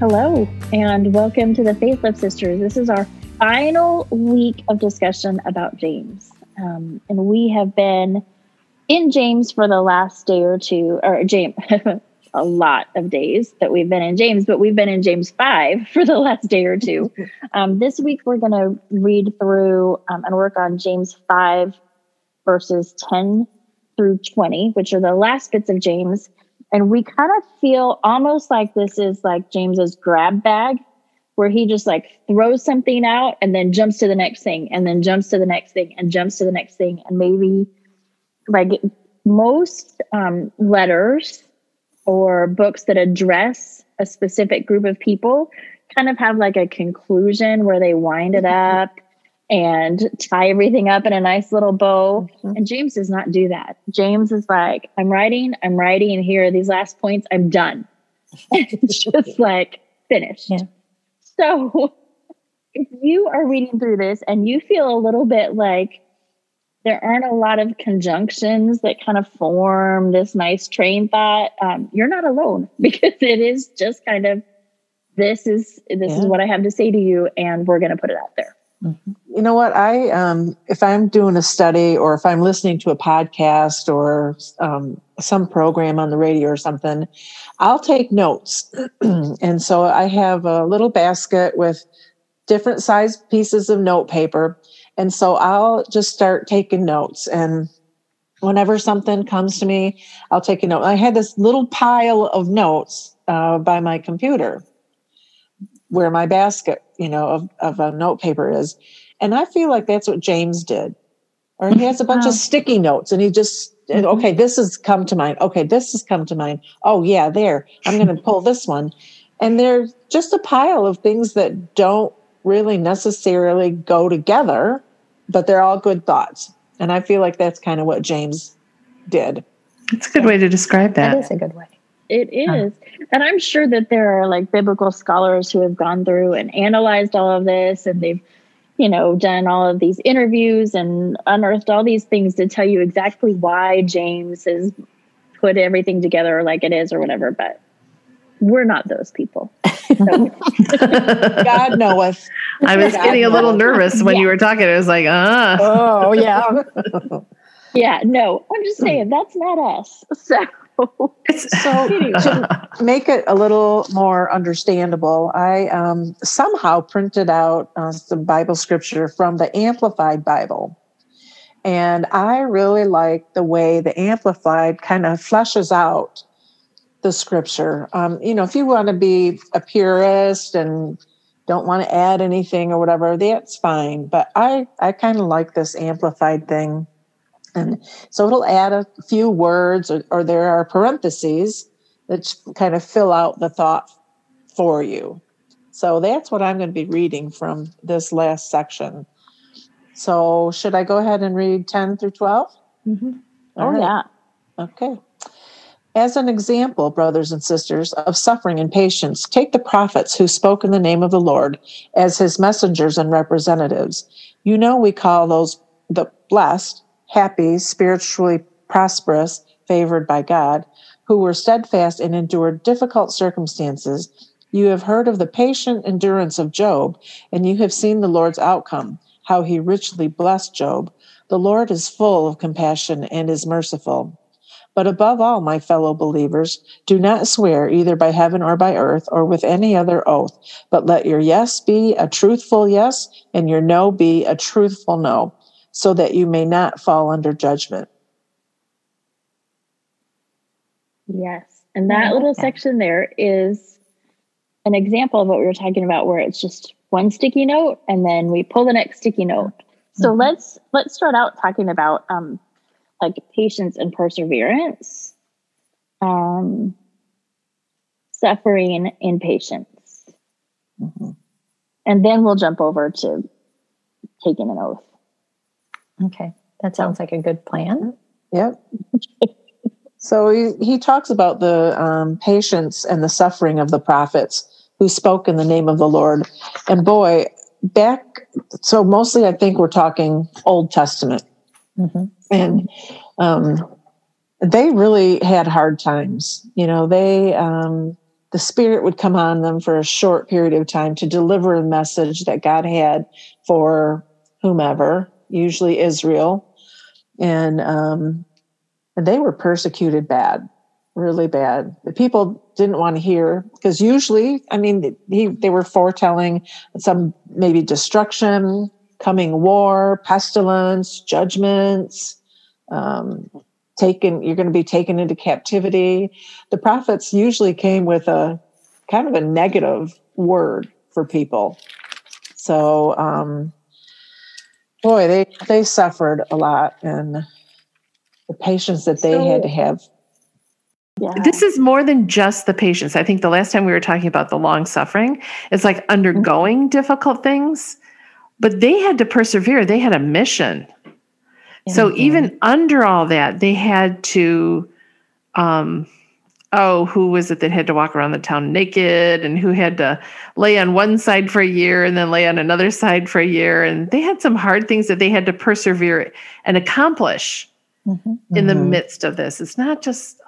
Hello, and welcome to the Faith Lift Sisters. This is our final week of discussion about James. Um, and we have been in James for the last day or two, or James, a lot of days that we've been in James, but we've been in James 5 for the last day or two. Um, this week, we're going to read through um, and work on James 5, verses 10 through 20, which are the last bits of James. And we kind of feel almost like this is like James's grab bag, where he just like throws something out and then jumps to the next thing, and then jumps to the next thing, and jumps to the next thing, and maybe like most um, letters or books that address a specific group of people kind of have like a conclusion where they wind it up and tie everything up in a nice little bow. Mhm. And James does not do that. James is like, I'm writing, I'm writing, and here are these last points, I'm done. it's just like finished. Yeah. So if you are reading through this and you feel a little bit like there aren't a lot of conjunctions that kind of form this nice train thought, um, you're not alone because it is just kind of this is this is what I have to say to you, and we're going to put it out there. You know what? I um, if I'm doing a study or if I'm listening to a podcast or um, some program on the radio or something, I'll take notes. and so I have a little basket with different size pieces of note paper, and so I'll just start taking notes. And whenever something comes to me, I'll take a note. I had this little pile of notes uh, by my computer where my basket, you know, of, of a note paper is. And I feel like that's what James did. Or he has a bunch Wow. of sticky notes and he just, and, Mhm. okay, this has come to mind. Okay, this has come to mind. Oh, yeah, there. I'm going to pull this one. And they're just a pile of things that don't really necessarily go together, but they're all good thoughts. And I feel like that's kind of what James did. It's a good way to describe that. That is a good way. It is. And I'm sure that there are like biblical scholars who have gone through and analyzed all of this and they've, you know, done all of these interviews and unearthed all these things to tell you exactly why James has put everything together like it is or whatever. But we're not those people. So, God knoweth. I was God getting a little knows. nervous when you were talking. I was like, ah. Oh, yeah. yeah, no, I'm just saying that's not us. So It's, So to make it a little more understandable, I um, somehow printed out uh, some Bible scripture from the Amplified Bible. And I really like the way the Amplified kind of fleshes out the scripture. Um, you know, if you want to be a purist and don't want to add anything or whatever, that's fine. But I, I kind of like this Amplified thing. And so it'll add a few words, or, or there are parentheses that kind of fill out the thought for you. So that's what I'm going to be reading from this last section. So, should I go ahead and read 10 through 12? Mm-hmm. oh All right. yeah. Okay. As an example, brothers and sisters, of suffering and patience, take the prophets who spoke in the name of the Lord as his messengers and representatives. You know, we call those the blessed, happy, spiritually prosperous, favored by God, who were steadfast and endured difficult circumstances. You have heard of the patient endurance of Job, and you have seen the Lord's outcome, how he richly blessed Job. The Lord is full of compassion and is merciful. But above all, my fellow believers, do not swear either by heaven or by earth or with any other oath, but let your yes be a truthful yes and your no be a truthful no, so that you may not fall under judgment. Yes. And that little that. section there is an example of what we were talking about where it's just one sticky note and then we pull the next sticky note. So Mhm. let's let's start out talking about um like patience and perseverance. Um suffering and patience. Mhm. And then we'll jump over to taking an oath. Okay. That sounds like a good plan. Yep. so he, he talks about the um, patience and the suffering of the prophets who spoke in the name of the Lord. And boy, back, so mostly I think we're talking Old Testament. hmm And um, they really had hard times. You know, they, um, the Spirit would come on them for a short period of time to deliver a message that God had for whomever, usually Israel. And, um, and they were persecuted bad, really bad. The people didn't want to hear because usually, I mean, he, they were foretelling some maybe destruction, coming war, pestilence, judgments, um, taken. You're going to be taken into captivity. The prophets usually came with a kind of a negative word for people. So, um, boy, they they suffered a lot, and the patience that they had to have. Yeah. This is more than just the patience. I think the last time we were talking about the long suffering, it's like undergoing difficult things, but they had to persevere. They had a mission. So even under all that, they had to um oh, who was it that had to walk around the town naked and who had to lay on one side for a year and then lay on another side for a year and they had some hard things that they had to persevere and accomplish Mhm. in the Mhm. midst of this. It's not just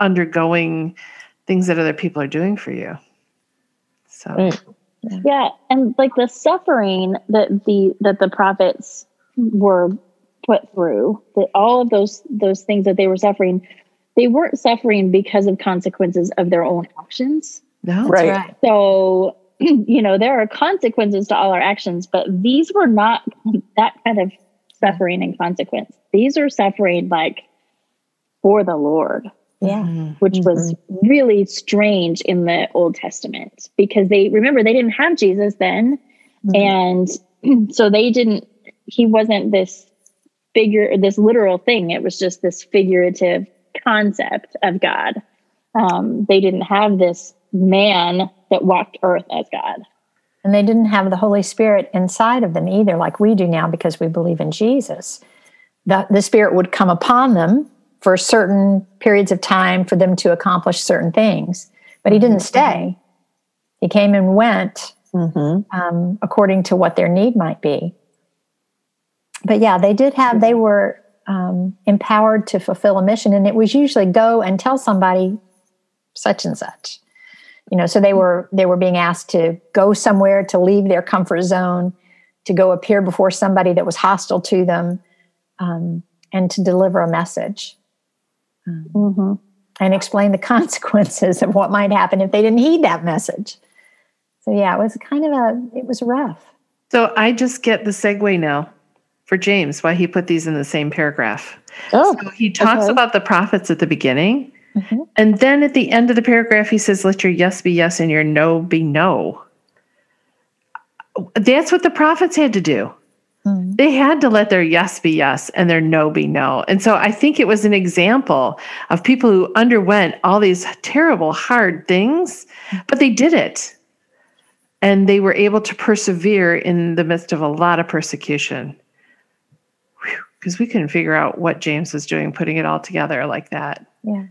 undergoing things that other people are doing for you. So Right. Yeah, and like the suffering that the that the prophets were put through, that all of those those things that they were suffering, they weren't suffering because of consequences of their own actions. no, Right. Right. So, you know, there are consequences to all our actions, but these were not that kind of suffering and consequence. These are suffering like for the Lord Yeah. Mhm. which was really strange in the Old Testament because they remember they didn't have Jesus then. And so they didn't, he wasn't this figure, this literal thing. It was just this figurative concept of God. Um, they didn't have this man that walked earth as God. And they didn't have the Holy Spirit inside of them either, like we do now because we believe in Jesus. The, the Spirit would come upon them for certain periods of time for them to accomplish certain things. But He didn't stay, He came and went Mhm. um, according to what their need might be. But yeah, they did have, they were um, empowered to fulfill a mission, and it was usually go and tell somebody such and such. You know, so they were they were being asked to go somewhere to leave their comfort zone, to go appear before somebody that was hostile to them, um, and to deliver a message Mm-hmm. and explain the consequences of what might happen if they didn't heed that message. So yeah, it was kind of a it was rough. So I just get the segue now for James, why he put these in the same paragraph. Oh, So he talks okay. about the prophets at the beginning, Mhm. and then at the end of the paragraph, he says, Let your yes be yes and your no be no. That's what the prophets had to do. Mhm. They had to let their yes be yes and their no be no. And so I think it was an example of people who underwent all these terrible, hard things, but they did it. And they were able to persevere in the midst of a lot of persecution. Because we couldn't figure out what James was doing, putting it all together like that. Yeah.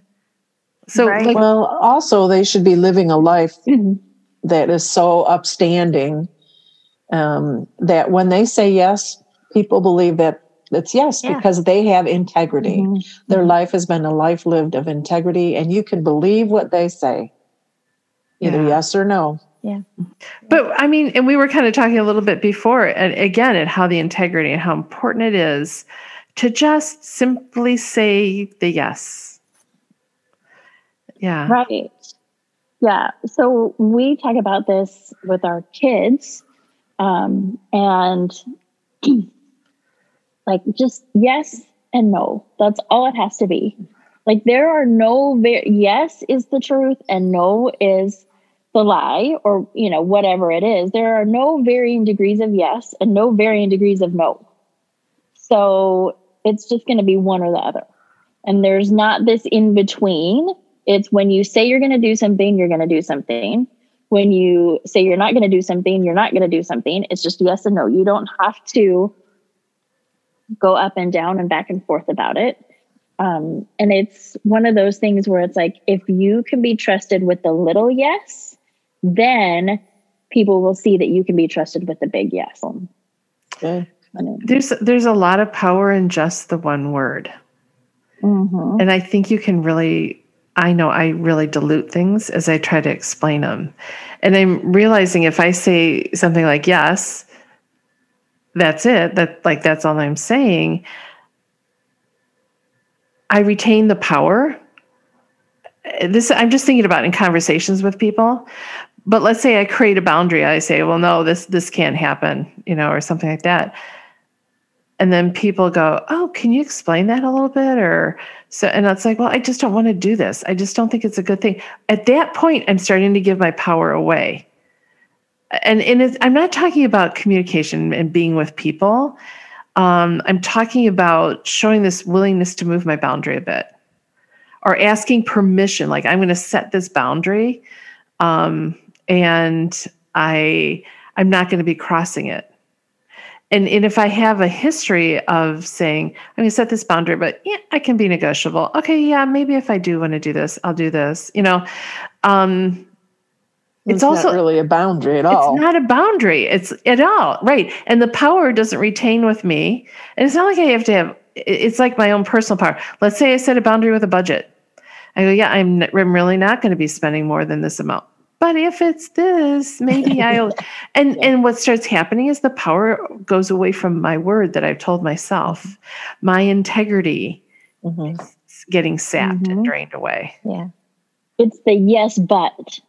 So, Right. like, well, also they should be living a life Mm-hmm. that is so upstanding um, that when they say yes, people believe that it's yes Yeah. because they have integrity. Mm-hmm. Their life has been a life lived of integrity, and you can believe what they say, either Yeah. yes or no. But I mean, and we were kind of talking a little bit before, and again, at how the integrity and how important it is to just simply say the yes. Yeah. Right. Yeah. So we talk about this with our kids, um, and like just yes and no. That's all it has to be. Like there are no yes is the truth and no is the lie, or you know whatever it is. There are no varying degrees of yes and no varying degrees of no. So it's just going to be one or the other. And there's not this in between. It's when you say you're going to do something, you're going to do something. when you say you're not going to do something, you're not going to do something. It's just yes and no. You don't have to go up and down and back and forth about it. Um, and it's one of those things where it's like, if you can be trusted with the little yes, then people will see that you can be trusted with the big yes. Okay. There's there's a lot of power in just the one word. Mm-hmm. And I think you can really, I know I really dilute things as I try to explain them. And I'm realizing if I say something like yes, that's it, that like that's all I'm saying, I retain the power. This I'm just thinking about in conversations with people. But let's say I create a boundary. I say, well, no, this this can't happen, you know, or something like that. And then people go oh can you explain that a little bit? Or so and it's like well i just don't want to do this. I just don't think it's a good thing. At that point i'm starting to give my power away. And, and i'm not talking about communication and being with people. Um, i'm talking about showing this willingness to move my boundary a bit or asking permission like i'm going to set this boundary. Um, and i i'm not going to be crossing it and, and if I have a history of saying, I'm going to set this boundary, but yeah, I can be negotiable. Okay, yeah, maybe if I do want to do this, I'll do this. You know, um, it's, It's, also not really a boundary at all. it's not a boundary. It's at all right, and the power doesn't retain with me. And it's not like I have to have. It's like my own personal power. Let's say I set a boundary with a budget. I go, yeah, I'm, I'm really not going to be spending more than this amount. But if it's this, maybe I'll. And and what starts happening is the power goes away from my word that I've told myself. My integrity Mhm. is getting sapped and Mhm. drained away. Yeah. It's the yes, but.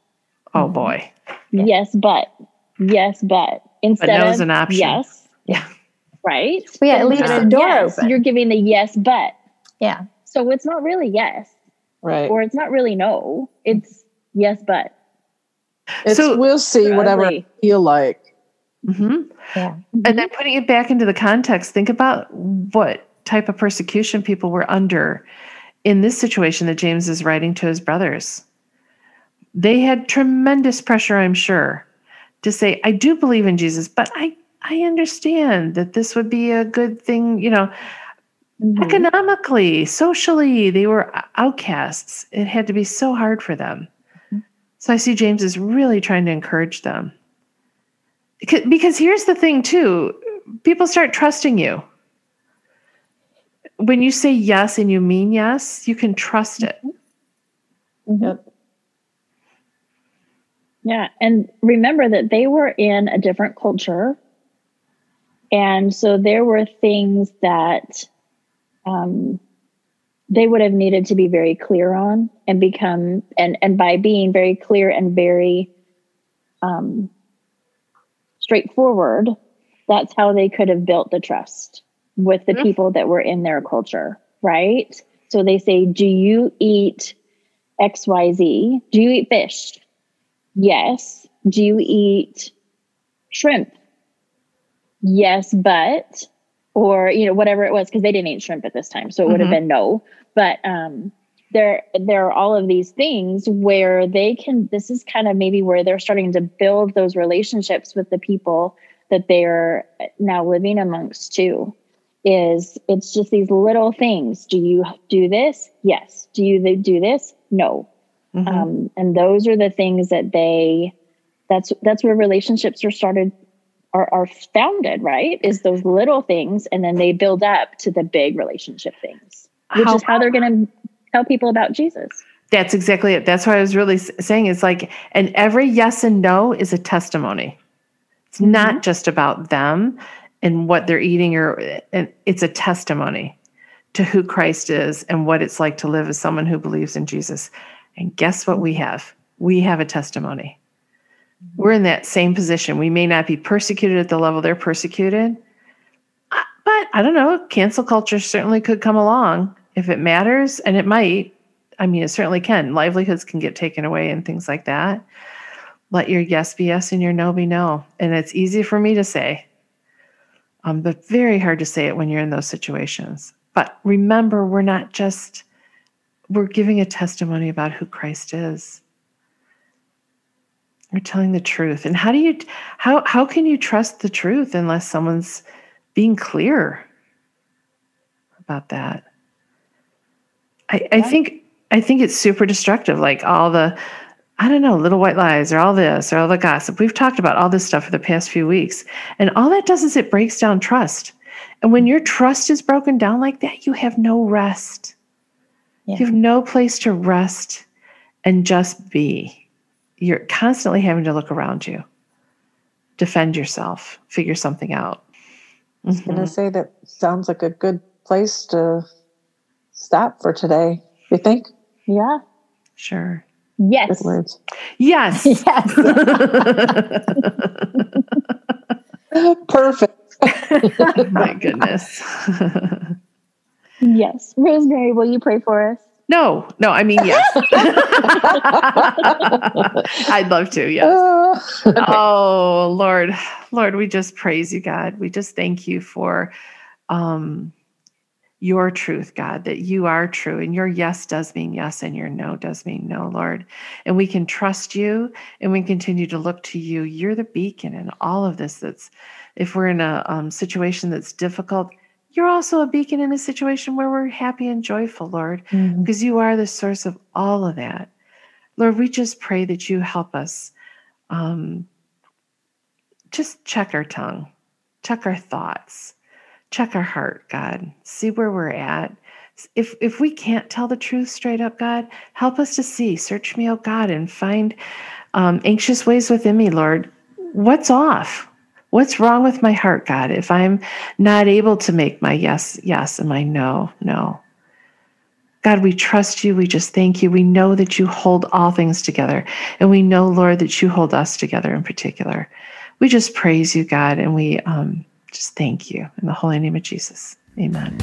Oh Mhm. boy. Yeah. Yes, but. Yes, but. Instead no of is an option. yes. Yeah. Right? Well, yeah, it But leaves the door yes, open. You're giving the yes, but. Yeah. So it's not really yes, Right. or it's not really no. It's yes, but. It's, So- we'll see They're whatever ugly. I feel like. hmm Yeah. And then putting it back into the context, think about what type of persecution people were under in this situation that James is writing to his brothers. They had tremendous pressure, I'm sure, to say, I do believe in Jesus, but I, I understand that this would be a good thing, you know, Mhm. economically, socially, they were outcasts. It had to be so hard for them. So I see James is really trying to encourage them. Because, here's the thing, too people start trusting you. When you say yes and you mean yes, you can trust it. Mhm. Yep. Yeah. And remember that they were in a different culture. And so there were things that um, they would have needed to be very clear on and become, and, and by being very clear and very um, straightforward, that's how they could have built the trust with the Mhm. people that were in their culture, right? So they say, Do you eat XYZ? Do you eat fish? Yes. Do you eat shrimp? Yes, but or you know whatever it was because they didn't eat shrimp at this time, so it would have Mhm. been no. But um, there there are all of these things where they can. This is kind of maybe where they're starting to build those relationships with the people that they're now living amongst too. Is it's just these little things. Do you do this? Yes. Do you do this? No Mhm. um, and those are the things that they that's that's where relationships are started are, are founded right is those little things and then they build up to the big relationship things which How- is how they're going to tell people about jesus That's exactly it. That's what I was really saying. It's like, and every yes and no is a testimony. It's mm-hmm. not just about them and what they're eating, or uh, and it's a testimony to who Christ is and what it's like to live as someone who believes in Jesus. And guess what we have? We have a testimony. We're in that same position. We may not be persecuted at the level they're persecuted, but I don't know. Cancel culture certainly could come along if it matters, and it might. I mean, it certainly can. Livelihoods can get taken away and things like that. Let your yes be yes and your no be no. And it's easy for me to say, um, but very hard to say it when you're in those situations. But remember, we're not just, we're giving a testimony about who Christ is. We're telling the truth. And how do you how how can you trust the truth unless someone's being clear about that? I, I think I think it's super destructive. Like all the I don't know, little white lies or all this or all the gossip. We've talked about all this stuff for the past few weeks. And all that does is it breaks down trust. And when mm-hmm. your trust is broken down like that, you have no rest. Yeah. You have no place to rest and just be. You're constantly having to look around you, defend yourself, figure something out. I was mm-hmm. going to say that sounds like a good place to stop for today. You think? Yeah. Sure. Yes. Good words. Yes. Yes. Perfect. My goodness. yes. Rosemary, will you pray for us? No, no, I mean, yes. I'd love to, yes. oh, Lord, Lord, we just praise you, God. We just thank you for um, your truth, God, that you are true and your yes does mean yes and your no does mean no, Lord. And we can trust you and we continue to look to you. You're the beacon in all of this. That's if we're in a um, situation that's difficult, you're also a beacon in a situation where we're happy and joyful, Lord, mm-hmm. because you are the source of all of that. Lord, we just pray that you help us um, just check our tongue, check our thoughts check our heart, God. See where we're at. If if we can't tell the truth straight up, God, help us to see. Search me, oh God, and find um, anxious ways within me, Lord. What's off? What's wrong with my heart, God? If I'm not able to make my yes, yes, and my no, no. God, we trust you. We just thank you. We know that you hold all things together. And we know, Lord, that you hold us together in particular. We just praise you, God, and we um, just thank you in the holy name of Jesus. Amen.